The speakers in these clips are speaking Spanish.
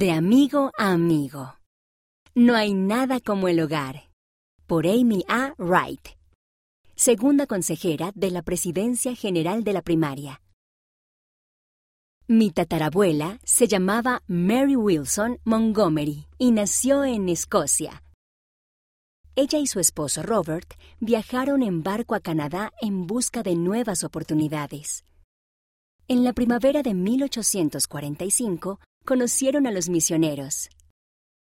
De amigo a amigo. No hay nada como el hogar. Por Amy A. Wright. Segunda consejera de la Presidencia General de la Primaria. Mi tatarabuela se llamaba Mary Wilson Montgomery y nació en Escocia. Ella y su esposo Robert viajaron en barco a Canadá en busca de nuevas oportunidades. En la primavera de 1845 conocieron a los misioneros.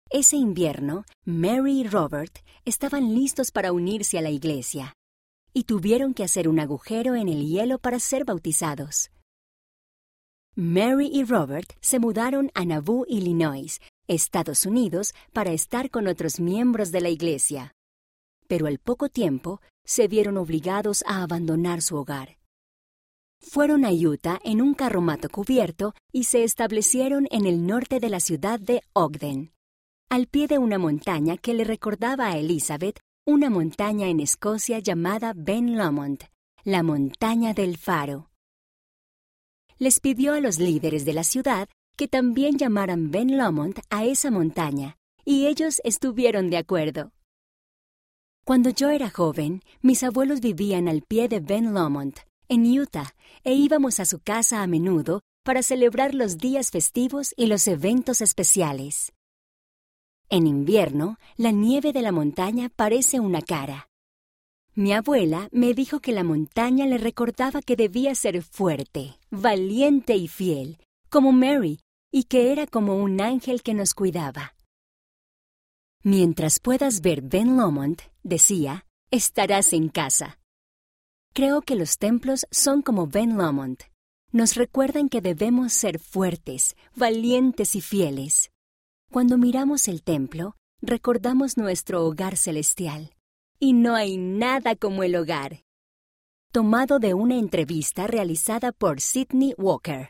Ese invierno, Mary y Robert estaban listos para unirse a la iglesia y tuvieron que hacer un agujero en el hielo para ser bautizados. Mary y Robert se mudaron a Nauvoo, Illinois, Estados Unidos, para estar con otros miembros de la iglesia. Pero al poco tiempo se vieron obligados a abandonar su hogar. Fueron a Utah en un carromato cubierto y se establecieron en el norte de la ciudad de Ogden, al pie de una montaña que le recordaba a Elizabeth una montaña en Escocia llamada Ben Lomond, la montaña del faro. Les pidió a los líderes de la ciudad que también llamaran Ben Lomond a esa montaña, y ellos estuvieron de acuerdo. Cuando yo era joven, mis abuelos vivían al pie de Ben Lomond, en Utah, e íbamos a su casa a menudo para celebrar los días festivos y los eventos especiales. En invierno, la nieve de la montaña parece una cara. Mi abuela me dijo que la montaña le recordaba que debía ser fuerte, valiente y fiel, como Mary, y que era como un ángel que nos cuidaba. Mientras puedas ver Ben Lomond, decía, estarás en casa. Creo que los templos son como Ben Lomond. Nos recuerdan que debemos ser fuertes, valientes y fieles. Cuando miramos el templo, recordamos nuestro hogar celestial. Y no hay nada como el hogar. Tomado de una entrevista realizada por Sidney Walker.